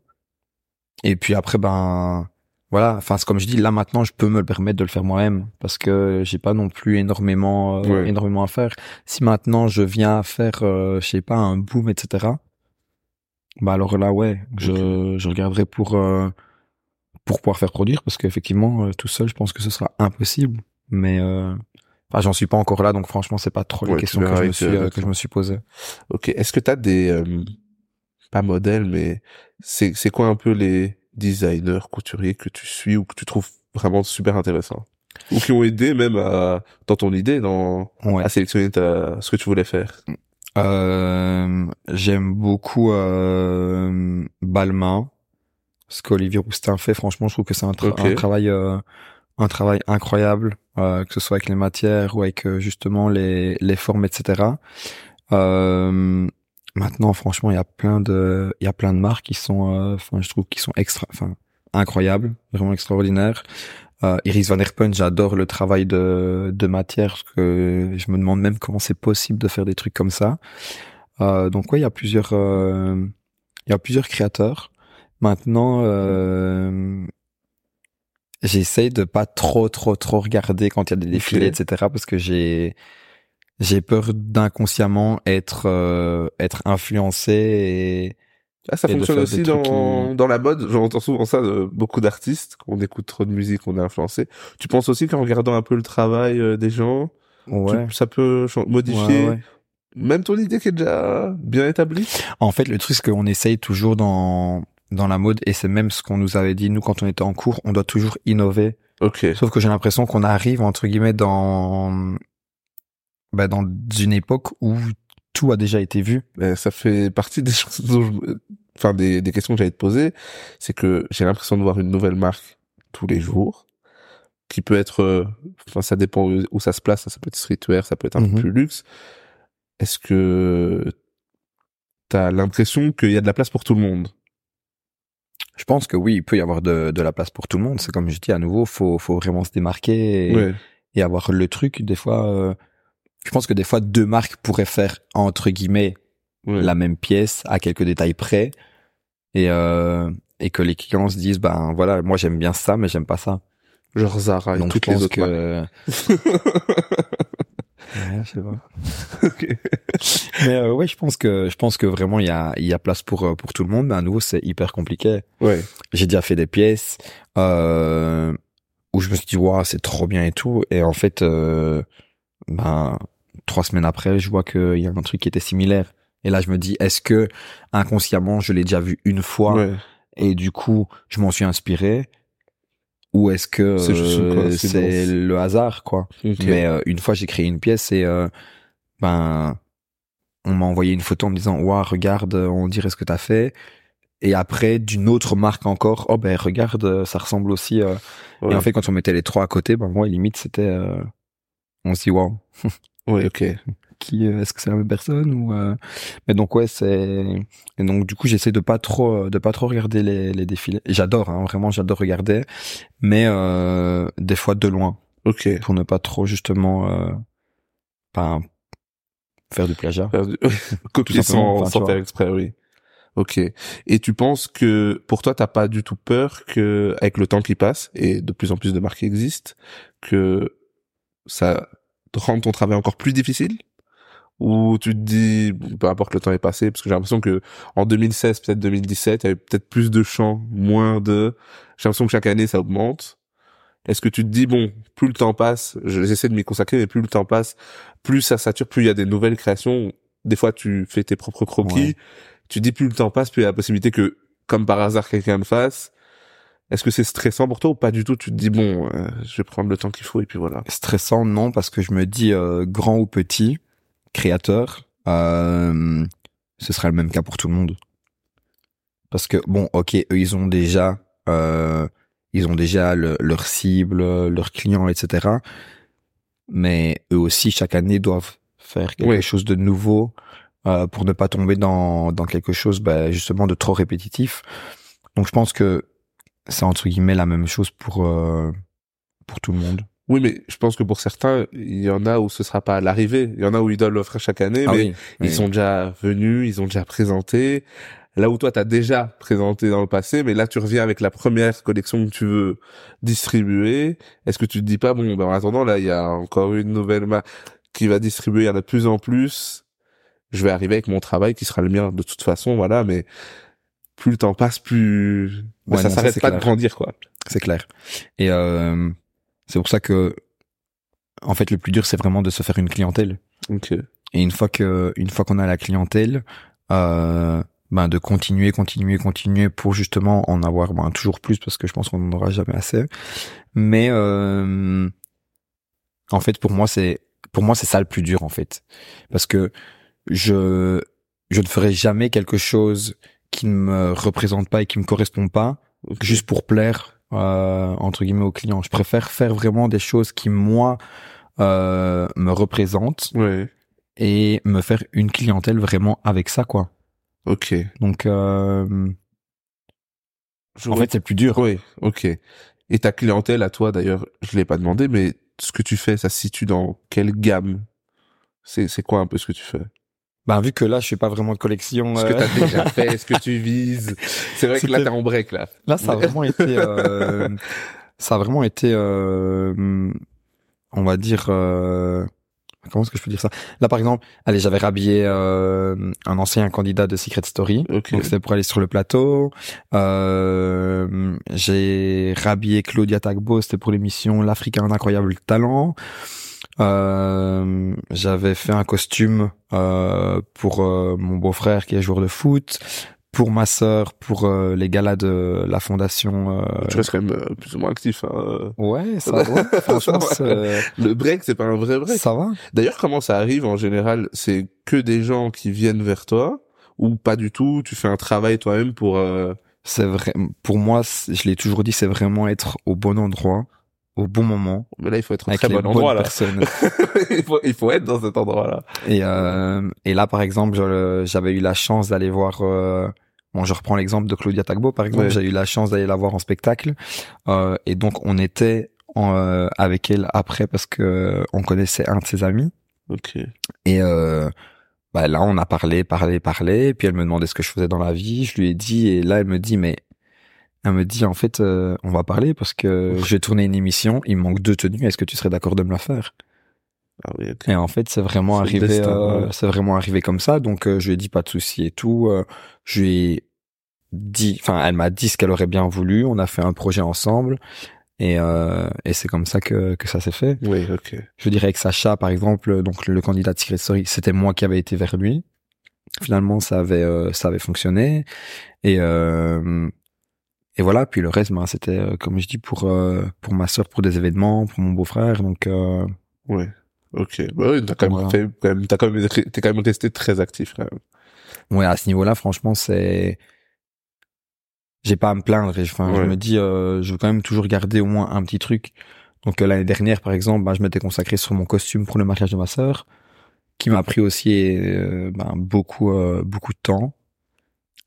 et puis après ben voilà enfin c'est comme je dis là maintenant je peux me le permettre de le faire moi-même parce que j'ai pas non plus énormément euh,
Ouais.
énormément à faire si maintenant je viens à faire euh, je sais pas un boom etc bah alors là ouais je je regarderai pour euh, pour pouvoir faire produire parce qu'effectivement euh, tout seul je pense que ce sera impossible mais euh, enfin j'en suis pas encore là donc franchement c'est pas trop les
Ouais,
questions que je me suis que je me suis posé
Ok. Est-ce que t'as des euh, pas modèles, mais c'est c'est quoi un peu les designers couturiers que tu suis ou que tu trouves vraiment super intéressants ou qui ont aidé même à dans ton idée dans
ouais
à sélectionner ta, ce que tu voulais faire.
Euh, j'aime beaucoup euh, Balmain. Ce qu'Olivier Roustin fait, franchement, je trouve que c'est un, tra-
Ok.
un travail, euh, un travail incroyable, euh, que ce soit avec les matières ou avec euh, justement les, les formes, etc. Euh, maintenant, franchement, il y a plein de, il y a plein de marques qui sont, euh, enfin, je trouve, qui sont extra, enfin, incroyables, vraiment extraordinaires. Euh, Iris Van Herpen, j'adore le travail de, de matière, parce que je me demande même comment c'est possible de faire des trucs comme ça. Euh, donc ouais, il y a plusieurs, euh, il y a plusieurs créateurs. Maintenant, euh, j'essaye de pas trop, trop, trop regarder quand il y a des défilés, etc. Parce que j'ai, j'ai peur d'inconsciemment être, euh, être influencé et
Ah, ça
Et
fonctionne aussi dans,
qui-
dans la mode. J'entends souvent ça de beaucoup d'artistes, qu'on écoute trop de musique, on est influencé. Tu penses aussi qu'en regardant un peu le travail euh, des gens, tu- ça peut modifier
Ouais, ouais.
même ton idée qui est déjà bien établie?
En fait, le truc, c'est qu'on essaye toujours dans, dans la mode, et c'est même ce qu'on nous avait dit, nous, quand on était en cours, on doit toujours innover.
Ok.
Sauf que j'ai l'impression qu'on arrive, entre guillemets, dans, bah, dans une époque où tout a déjà été vu.
Ça fait partie des choses dont je me- enfin des, des questions que j'allais te poser, c'est que j'ai l'impression de voir une nouvelle marque tous les jours, qui peut être, euh, enfin ça dépend où, où ça se place, ça peut être streetwear, ça peut être un
Mhm.
peu plus luxe. Est-ce que t'as l'impression qu'il y a de la place pour tout le monde?
Je pense que oui, il peut y avoir de, de la place pour tout le monde. C'est comme je dis à nouveau, faut, faut vraiment se démarquer et,
Ouais.
et avoir le truc. Des fois, euh, je pense que des fois, deux marques pourraient faire, entre guillemets,
ouais.
la même pièce à quelques détails près. Et, euh, et que les clients se disent, ben voilà, moi j'aime bien ça, mais j'aime pas ça.
Genre Zara et
Donc
toutes
je
les
pense
autres marques.
que... Ouais, je sais pas. Mais euh, ouais, je pense que je pense que vraiment il y a il y a place pour euh, pour tout le monde. Mais à nouveau, c'est hyper compliqué.
Ouais.
J'ai déjà fait des pièces euh, où je me suis dit waouh c'est trop bien et tout. Et en fait, euh, ben trois semaines après, je vois qu'il y a un truc qui était similaire. Et là, je me dis est-ce que inconsciemment je l'ai déjà vu une fois
Ouais.
et du coup je m'en suis inspiré ou est-ce que
C'est
euh, le hasard quoi. Mais euh, une fois, j'ai créé une pièce et euh, ben on m'a envoyé une photo en me disant "Waouh, regarde, on dirait ce que t'as fait." Et après, d'une autre marque encore, "Oh ben regarde, ça ressemble aussi." euh.
Ouais.
Et en fait, quand on mettait les trois à côté, ben moi, limite, c'était on se dit "Waouh,
Ouais, ok.
qui euh, est-ce que c'est la même personne ou euh... Mais donc ouais, c'est et donc du coup, j'essaie de pas trop de pas trop regarder les, les défilés. J'adore, hein, vraiment, j'adore regarder, mais euh, des fois de loin
Ok.
pour ne pas trop justement euh, ben, faire du plagiat.
Faire du- Copier sans,
enfin,
sans faire exprès, oui. Ok. Et tu penses que pour toi, t'as pas du tout peur que, avec le temps qui passe et de plus en plus de marques existent, que ça te rende ton travail encore plus difficile? Ou tu te dis, peu importe le temps est passé, parce que j'ai l'impression que en 2016, peut-être 2017, il y avait peut-être plus de champs, moins de. J'ai l'impression que chaque année ça augmente. Est-ce que tu te dis bon, plus le temps passe, je- j'essaie de m'y consacrer, mais plus le temps passe, plus ça sature, plus il y a des nouvelles créations. Des fois, tu fais tes propres croquis.
Ouais.
Tu dis plus le temps passe, plus il y a la possibilité que, comme par hasard, quelqu'un le fasse. Est-ce que c'est stressant pour toi ou pas du tout? Tu te dis bon, euh, je vais prendre le temps qu'il faut et puis voilà.
Stressant, non, parce que je me dis euh, grand ou petit, créateur, euh, ce sera le même cas pour tout le monde. Parce que bon, ok, eux ils ont déjà, ils ont déjà le- leur cible, leurs clients, etc. Mais eux aussi chaque année doivent faire quelque
Oui.
chose de nouveau pour ne pas tomber dans dans quelque chose, bah, justement de trop répétitif. Donc je pense que c'est entre guillemets la même chose pour euh, pour tout le monde.
Oui, mais je pense que pour certains, il y en a où ce sera pas à l'arrivée. Il y en a où ils doivent l'offrir chaque année,
Ah
mais
oui,
ils
oui.
sont déjà venus, ils ont déjà présenté. Là où toi, t'as déjà présenté dans le passé, mais là, tu reviens avec la première collection que tu veux distribuer. Est-ce que tu te dis pas, bon, ben, en attendant, là, il y a encore une nouvelle marque qui va distribuer, il y en a de plus en plus. Je vais arriver avec mon travail qui sera le mien de toute façon, voilà, mais plus le temps passe, plus
Ouais,
ça s'arrête pas de grandir, quoi.
C'est clair. Et euh, c'est pour ça que, en fait, le plus dur, c'est vraiment de se faire une clientèle.
Ok.
Et une fois que, une fois qu'on a la clientèle, euh, ben de continuer, continuer, continuer pour justement en avoir ben, toujours plus parce que je pense qu'on n'en aura jamais assez. Mais euh, en fait, pour moi, c'est pour moi c'est ça le plus dur en fait, parce que je je ne ferai jamais quelque chose qui ne me représente pas et qui me correspond pas juste pour plaire euh, entre guillemets aux clients. Je préfère faire vraiment des choses qui moi euh, me représentent
Ouais.
et me faire une clientèle vraiment avec ça quoi.
Ok.
Donc euh,
Je
en
vois-
fait c'est plus dur.
Oui, ok. Et ta clientèle à toi, d'ailleurs, je l'ai pas demandé, mais ce que tu fais, ça se situe dans quelle gamme? C'est c'est quoi un peu ce que tu fais?
Ben vu que là je fais pas vraiment de collection.
Ce que
euh,
t'as déjà fait, ce que tu vises. C'est vrai que là, t'es en break, là.
Là, ça a vraiment été, euh, ça a vraiment été, euh, on va dire, euh, comment est-ce que je peux dire ça? Là, par exemple, allez, j'avais rhabillé euh, un ancien candidat de Secret Story.
Ok.
Donc c'était pour aller sur le plateau. Euh, j'ai rhabillé Claudia Tagbo, c'était pour l'émission L'Afrique a un incroyable talent. Euh, j'avais fait un costume euh, pour euh, mon beau-frère qui est joueur de foot, pour ma sœur, pour euh, les galas de la fondation. euh,
Tu restes quand même euh, plus ou moins actif. hein.
Ouais, ça va. Franchement, c'est-
Le break, c'est pas un vrai break.
ça va.
D'ailleurs, comment ça arrive en général C'est que des gens qui viennent vers toi ou pas du tout Tu fais un travail toi-même pour... euh,
C'est vrai. Pour moi, je l'ai toujours dit, c'est vraiment être au bon endroit au bon moment.
Mais là, il faut être au
avec
très bon endroit, là. il, faut, il faut être dans cet endroit-là.
Et, euh, et là, par exemple, j'avais eu la chance d'aller voir. euh, bon, je reprends l'exemple de Claudia Tagbo, par exemple. J'ai eu la chance d'aller la voir en spectacle. Euh, et donc, on était en, euh, avec elle après parce que on connaissait un de ses amis.
Ok.
Et euh, bah là, on a parlé, parlé, parlé. Puis elle me demandait ce que je faisais dans la vie. Je lui ai dit. Et là, elle me dit, mais elle me dit, en fait, euh, on va parler parce que je vais tourner une émission. Il me manque deux tenues. Est-ce que tu serais d'accord de me la faire?
Ah oui, ok.
et en fait, c'est vraiment arrivé, euh,
ouais.
c'est vraiment arrivé comme ça. Donc, euh, je lui ai dit pas de souci et tout. Euh, je lui ai dit, enfin, elle m'a dit ce qu'elle aurait bien voulu. On a fait un projet ensemble. Et, euh, et c'est comme ça que, que ça s'est fait.
Oui, ok.
Je dirais que Sacha, par exemple, donc le candidat de Secret Story, c'était moi qui avais été vers lui. Finalement, ça avait, euh, ça avait fonctionné. Et, euh, et voilà. Puis le reste, ben, c'était, euh, comme je dis, pour, euh, pour ma sœur, pour des événements, pour mon beau-frère. Donc, euh,
Ouais. Ok. Bah oui, t'as quand même
Voilà.
fait, quand même, t'as quand même, t'es quand même resté très actif, quand même.
Ouais, à ce niveau-là, franchement, c'est, j'ai pas à me plaindre. Enfin, je me dis, euh, je veux quand même toujours garder au moins un petit truc. Donc euh, l'année dernière, par exemple, ben, je m'étais consacré sur mon costume pour le mariage de ma sœur, qui m'a pris aussi euh, ben, beaucoup, euh, beaucoup de temps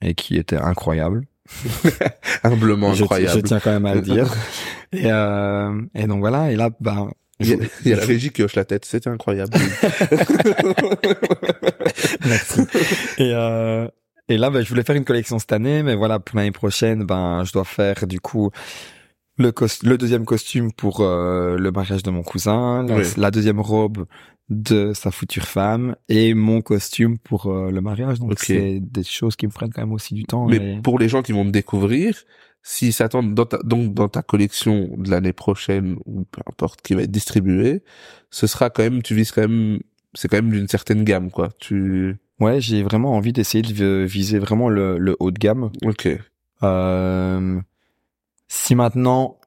et qui était incroyable.
Humblement
Je,
incroyable.
je tiens quand même à le dire. et, euh, et donc voilà. Et là, ben,
Il y, a, il y a la régie qui hoche la tête, c'était incroyable.
Merci. Et, euh, et là, ben, je voulais faire une collection cette année, mais voilà, pour l'année prochaine, ben, je dois faire du coup le, cos- le deuxième costume pour euh, le mariage de mon cousin, la,
Oui.
la deuxième robe de sa future femme et mon costume pour euh, le mariage. Donc c'est des choses qui me prennent quand même aussi du temps.
Mais
et-
pour les gens qui vont te découvrir, s'ils s'attendent dans ta, donc dans ta collection de l'année prochaine ou peu importe qui va être distribuée, ce sera quand même, tu vises quand même, c'est quand même d'une certaine gamme, quoi. Tu,
Ouais, j'ai vraiment envie d'essayer de vi- viser vraiment le, le haut de gamme.
ok.
Euh, si maintenant,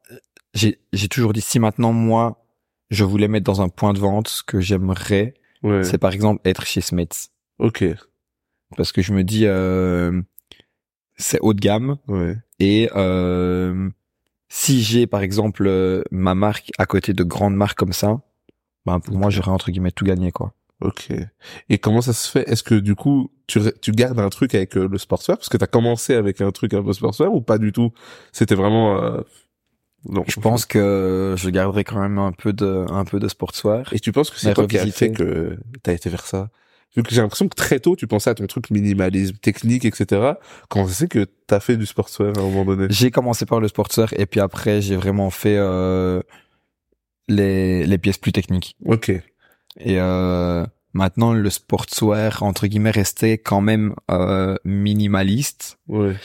j'ai j'ai toujours dit si maintenant moi je voulais mettre dans un point de vente, ce que j'aimerais,
Ouais.
c'est par exemple être chez Smiths,
Ok.
parce que je me dis euh, c'est haut de gamme
Ouais.
et euh, si j'ai par exemple euh, ma marque à côté de grandes marques comme ça, ben pour moi j'aurais entre guillemets tout gagné quoi.
Ok. Et comment ça se fait? Est-ce que du coup, tu, tu gardes un truc avec euh, le sportswear? Parce que t'as commencé avec un truc un peu sportswear ou pas du tout? C'était vraiment... euh, Non.
Je pense que je garderai quand même un peu de un peu de sportswear.
Et tu penses que c'est quoi qui a fait que t'as été vers ça? Vu que j'ai l'impression que très tôt, tu pensais à ton truc minimalisme, technique, etc. Ça se fait que t'as fait du sportswear à un moment donné?
J'ai commencé par le sportswear et puis après j'ai vraiment fait euh, les les pièces plus techniques.
Ok.
Et euh, maintenant le sportswear entre guillemets restait quand même euh, minimaliste,
Ouais.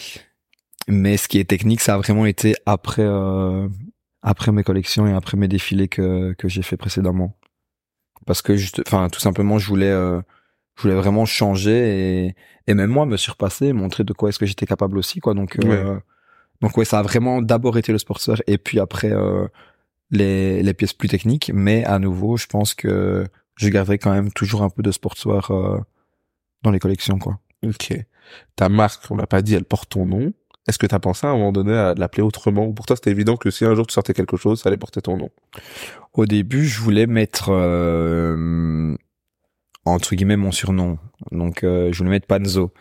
Mais ce qui est technique ça a vraiment été après euh, après mes collections et après mes défilés que que j'ai fait précédemment. Parce que juste enfin tout simplement je voulais euh, je voulais vraiment changer et et même moi me surpasser, montrer de quoi est-ce que j'étais capable aussi quoi. Donc euh, donc ouais, ça a vraiment d'abord été le sportswear et puis après euh, les les pièces plus techniques, mais à nouveau, je pense que je garderai quand même toujours un peu de sportswear euh, dans les collections quoi.
Ok. Ta marque, on l'a pas dit, elle porte ton nom. Est-ce que t'as pensé à un moment donné à l'appeler autrement? Ou pour toi c'était évident que si un jour tu sortais quelque chose, ça allait porter ton nom
Au début, je voulais mettre euh, entre guillemets mon surnom. Donc euh, je voulais mettre Panzo.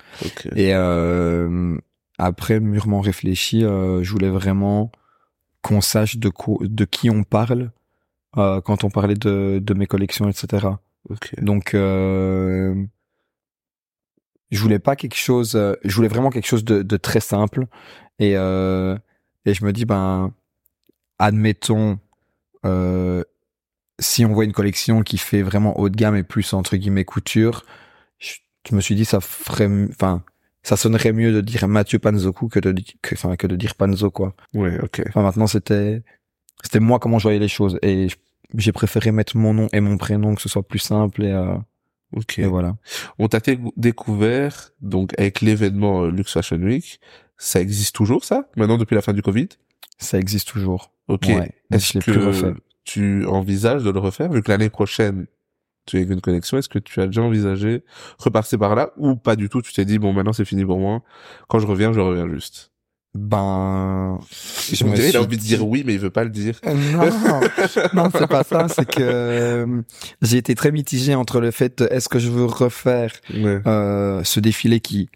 Et euh, après mûrement réfléchi, euh, je voulais vraiment qu'on sache de qui on parle euh, quand on parlait de, de mes collections, etc. Donc euh, je voulais pas quelque chose, euh, je voulais vraiment quelque chose de, de très simple. Et euh, et je me dis ben admettons euh, si on voit une collection qui fait vraiment haut de gamme et plus entre guillemets couture, je, je me suis dit ça ferait, enfin ça sonnerait mieux de dire Mathieu Panzoku que de que enfin que de dire Panzo quoi.
Ouais, ok.
Enfin maintenant c'était c'était moi comment je voyais les choses et j'ai préféré mettre mon nom et mon prénom que ce soit plus simple et, euh,
Ok.
et voilà.
On t'a découvert donc avec l'événement euh, Lux Fashion Week. Ça existe toujours ça? Maintenant depuis la fin du Covid?
Ça existe toujours.
Ok.
Ouais,
Est-ce
plus
que tu envisages de le refaire vu que l'année prochaine tu as une connexion Est-ce que tu as déjà envisagé repasser par là? Ou pas du tout Tu t'es dit bon maintenant c'est fini pour moi. Quand je reviens, je reviens juste.
Ben,
Je me dirais, il a envie de dire oui, mais il veut pas le dire.
Euh, Non, non, c'est pas ça. C'est que euh, j'ai été très mitigé entre le fait de, est-ce que je veux refaire
Ouais.
euh, ce défilé qui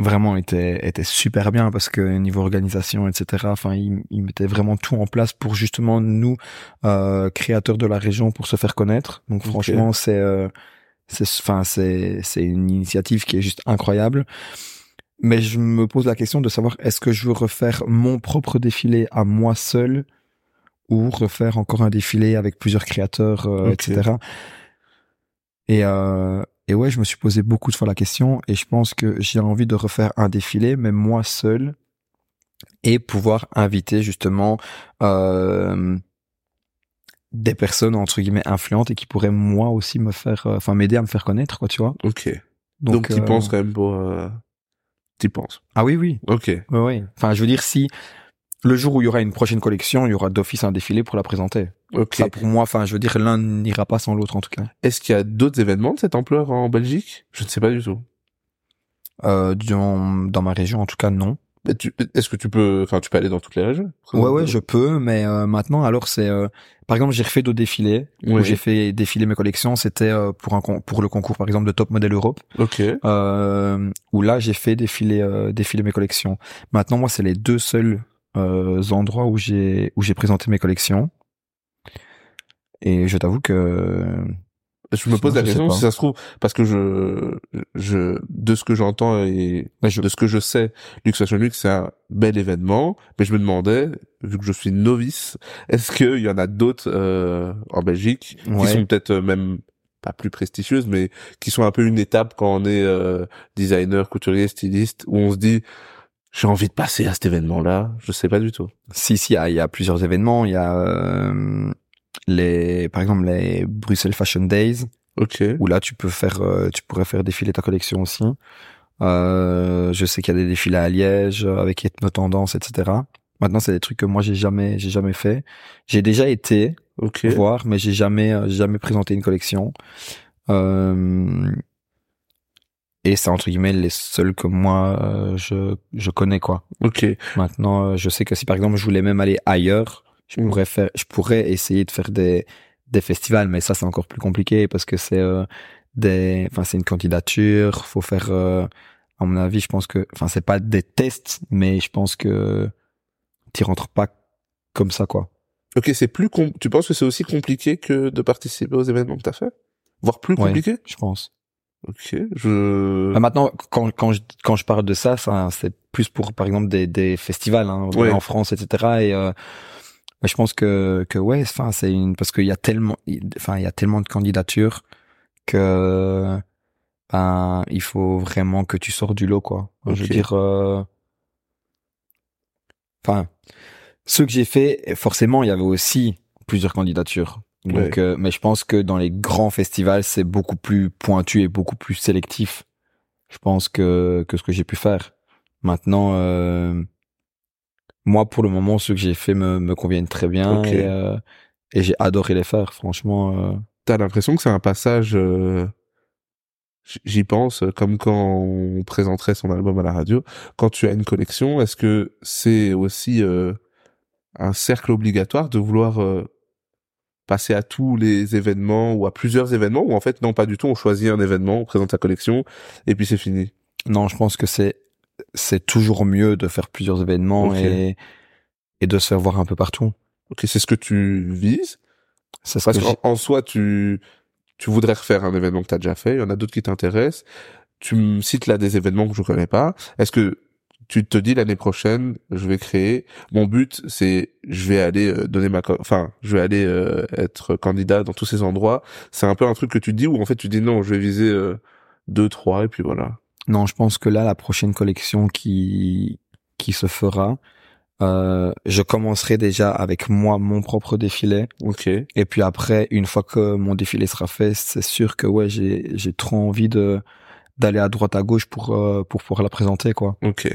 vraiment était était super bien parce que niveau organisation etc enfin il, il mettait vraiment tout en place pour justement nous euh, créateurs de la région pour se faire connaître donc franchement c'est euh, c'est enfin c'est c'est une initiative qui est juste incroyable mais je me pose la question de savoir est-ce que je veux refaire mon propre défilé à moi seul ou refaire encore un défilé avec plusieurs créateurs euh, etc et euh, et ouais, je me suis posé beaucoup de fois la question et je pense que j'ai envie de refaire un défilé, mais moi seul, et pouvoir inviter justement euh, des personnes entre guillemets influentes et qui pourraient moi aussi me faire, euh, enfin m'aider à me faire connaître, quoi, tu vois.
Ok. Donc, tu
euh,
penses quand même pour... Tu penses.
Ah oui, oui,
Ok.
oui, oui. Enfin, je veux dire si le jour où il y aura une prochaine collection, il y aura d'office un défilé pour la présenter.
Ok.
Ça pour moi, enfin, je veux dire l'un n'ira pas sans l'autre en tout cas.
Est-ce qu'il y a d'autres événements de cette ampleur en Belgique? Je ne sais pas du tout.
Euh, dans, dans ma région en tout cas, non.
Tu- Est-ce que tu peux... Enfin, tu peux aller dans toutes les régions?
Ouais, ouais, je peux, mais euh, maintenant, alors c'est, euh, par exemple, j'ai refait d'autres défilés où j'ai fait défiler mes collections. C'était euh, pour un pour le concours, par exemple, de Top Model Europe,
Ok.
euh, où là, j'ai fait défiler euh, défiler mes collections. Maintenant, moi, c'est les deux seuls euh, endroits où j'ai où j'ai présenté mes collections. Et je t'avoue que
Je me pose la question si ça se trouve parce que je, je, de ce que j'entends et
Ouais, je-
de ce que je sais, Lux Fashion Week c'est un bel événement, mais je me demandais, vu que je suis novice, est-ce qu'il y en a d'autres euh, en Belgique qui sont peut-être euh, même pas plus prestigieuses, mais qui sont un peu une étape quand on est euh, designer, couturier, styliste, où on se dit j'ai envie de passer à cet événement-là. Je sais pas du tout.
si si, il y a, il y a plusieurs événements. Il y a euh, les, par exemple, les Bruxelles Fashion Days.
Ok.
où là tu peux faire euh, tu pourrais faire défiler ta collection aussi euh, je sais qu'il y a des défilés à Liège avec Ethno Tendance etc maintenant c'est des trucs que moi j'ai jamais j'ai jamais fait j'ai déjà été
Ok.
voir mais j'ai jamais euh, jamais présenté une collection euh, et c'est entre guillemets les seuls que moi euh, je je connais quoi
Ok.
Maintenant, je sais que si par exemple je voulais même aller ailleurs, je pourrais faire, je pourrais essayer de faire des des festivals, mais ça c'est encore plus compliqué parce que c'est euh, des, enfin c'est une candidature, faut faire, euh, à mon avis, je pense que, enfin c'est pas des tests, mais je pense que t'y rentres pas comme ça quoi.
Ok, c'est plus tu penses que c'est aussi compliqué que de participer aux événements que t'as fait? Voire plus
Ouais.
compliqué?
Je pense.
Ok, je...
Bah, maintenant, quand quand je quand je parle de ça, ça c'est plus pour par exemple des des festivals hein,
Ouais.
en France, etc. Et euh, mais je pense que que ouais, enfin c'est une parce qu'il y a tellement, enfin il y a tellement de candidatures que ben il faut vraiment que tu sors du lot quoi. Je veux dire, euh, enfin ceux que j'ai fait, forcément il y avait aussi plusieurs candidatures. Donc,
Ouais.
euh, mais je pense que dans les grands festivals, c'est beaucoup plus pointu et beaucoup plus sélectif. Je pense que que ce que j'ai pu faire. Maintenant, euh, moi pour le moment, ceux que j'ai fait me, me conviennent très bien et, euh, et j'ai adoré les faire. Franchement, euh,
T'as l'impression que c'est un passage... euh, J'y pense, comme quand on présenterait son album à la radio. Quand tu as une collection, est-ce que c'est aussi un cercle obligatoire de vouloir passer à tous les événements ou à plusieurs événements ou en fait non pas du tout, on choisit un événement, on présente sa collection et puis c'est fini?
non, je pense que c'est c'est toujours mieux de faire plusieurs événements et et de se faire voir un peu partout.
Ok, c'est ce que tu vises
ce
Parce qu'en en soi, tu, tu voudrais refaire un événement que tu as déjà fait, il y en a d'autres qui t'intéressent. Tu me cites là des événements que je connais pas. Est-ce que tu te dis l'année prochaine, je vais créer? Mon but, c'est, je vais aller euh, donner ma, enfin, je vais aller euh, être candidat dans tous ces endroits. C'est un peu un truc que tu dis ou en fait tu dis non, je vais viser euh, deux, trois et puis voilà.
Non, je pense que là, la prochaine collection qui qui se fera, euh, je commencerai déjà avec moi mon propre défilé.
Ok.
Et puis après, une fois que mon défilé sera fait, c'est sûr que ouais, j'ai j'ai trop envie de d'aller à droite à gauche pour euh, pour pouvoir la présenter quoi.
Ok.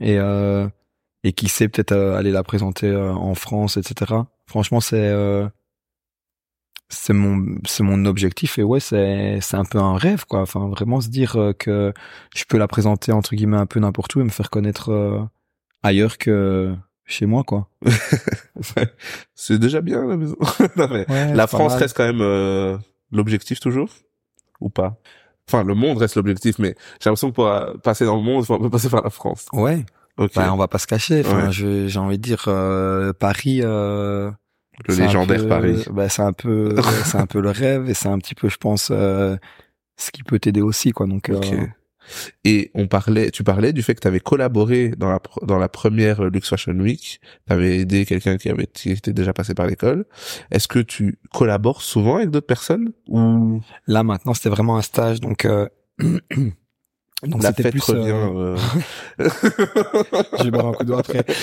Et euh, et qui sait peut-être euh, aller la présenter euh, en France, etc. Franchement, c'est euh, c'est mon c'est mon objectif et ouais, c'est c'est un peu un rêve quoi. Enfin, vraiment se dire euh, que je peux la présenter entre guillemets un peu n'importe où et me faire connaître euh, ailleurs que chez moi, quoi.
c'est déjà bien la maison. non, mais
Ouais,
la France reste quand même euh, l'objectif toujours ou pas? Enfin, le monde reste l'objectif, mais j'ai l'impression que pour passer dans le monde, faut un peu passer par la France.
Ouais.
Ok.
Bah, on va pas se cacher. Enfin,
Ouais.
j'ai envie de dire euh, Paris. Euh,
le légendaire
peu-
Paris.
Bah, c'est un peu, c'est un peu le rêve et c'est un petit peu, je pense, euh, ce qui peut t'aider aussi, quoi. Donc, euh,
Et on parlait, tu parlais du fait que tu avais collaboré dans la dans la première Lux Fashion Week. Tu avais aidé quelqu'un qui avait qui était déjà passé par l'école. Est-ce que tu collabores souvent avec d'autres personnes ou?
Là maintenant, c'était vraiment un stage, donc. Euh, donc
la
c'était
fête
plus.
revient
euh,
euh,
je vais boire un coup d'eau après.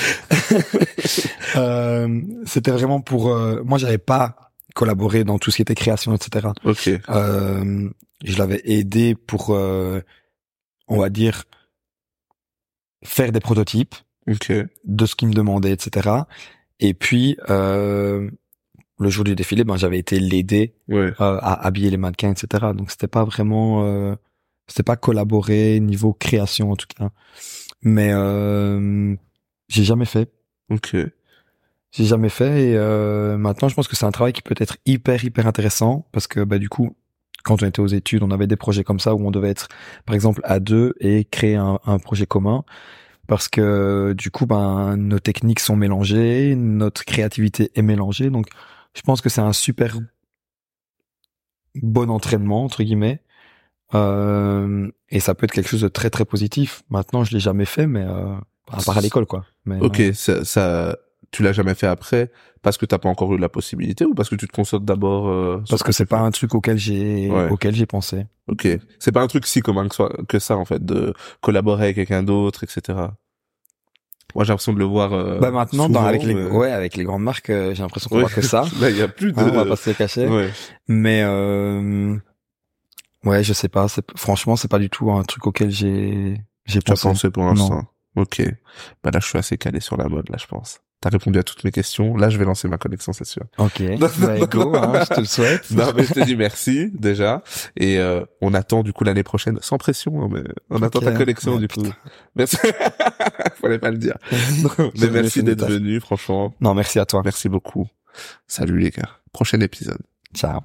Euh, c'était vraiment pour. euh, moi, j'avais pas collaboré dans tout ce qui était création, etc.
Ok.
Euh, je l'avais aidé pour, euh, on va dire, faire des prototypes
Ok.
de ce qu'il me demandait, etc. Et puis, euh, le jour du défilé, ben, j'avais été l'aider
Ouais.
à habiller les mannequins, etc. Donc, c'était pas vraiment, euh, c'était pas collaborer niveau création en tout cas. Mais euh, j'ai jamais fait.
Ok.
J'ai jamais fait et euh, maintenant je pense que c'est un travail qui peut être hyper hyper intéressant parce que bah du coup quand on était aux études on avait des projets comme ça où on devait être par exemple à deux et créer un, un projet commun parce que du coup ben nos techniques sont mélangées notre créativité est mélangée donc je pense que c'est un super bon entraînement entre guillemets euh, et ça peut être quelque chose de très très positif maintenant je l'ai jamais fait mais euh, à part à l'école quoi mais,
Ok.
euh,
Ça, ça, tu l'as jamais fait après parce que t'as pas encore eu la possibilité ou parce que tu te concentres d'abord euh,
Parce que c'est pas un truc auquel j'ai
Ouais.
auquel j'ai pensé.
Ok. C'est pas un truc si commun que, soit- que ça en fait de collaborer avec quelqu'un d'autre, etc. Moi j'ai l'impression de le voir. euh,
bah maintenant,
souvent,
dans, avec les
mais-
ouais avec les grandes marques, euh, j'ai l'impression qu'on
Ouais.
voit que ça.
Là il y a plus de.
Hein, on va pas se le cacher.
Ouais.
Mais euh, ouais, je sais pas. c'est- Franchement, c'est pas du tout un truc auquel j'ai j'ai pensé.
pensé pour l'instant. Ok. Bah là je suis assez calé sur la mode là je pense. T'as répondu à toutes mes questions. Là je vais lancer ma collection c'est sûr.
Ok. Bah, go, hein, je te le souhaite.
Non mais je te dis merci déjà et euh, on attend du coup l'année prochaine sans pression hein, mais on attend ta collection
Ouais,
du coup. Merci. Fallait pas le dire. Non, mais merci d'être venu franchement.
Non, merci à toi.
Merci beaucoup. Salut les gars. Prochain épisode.
Ciao.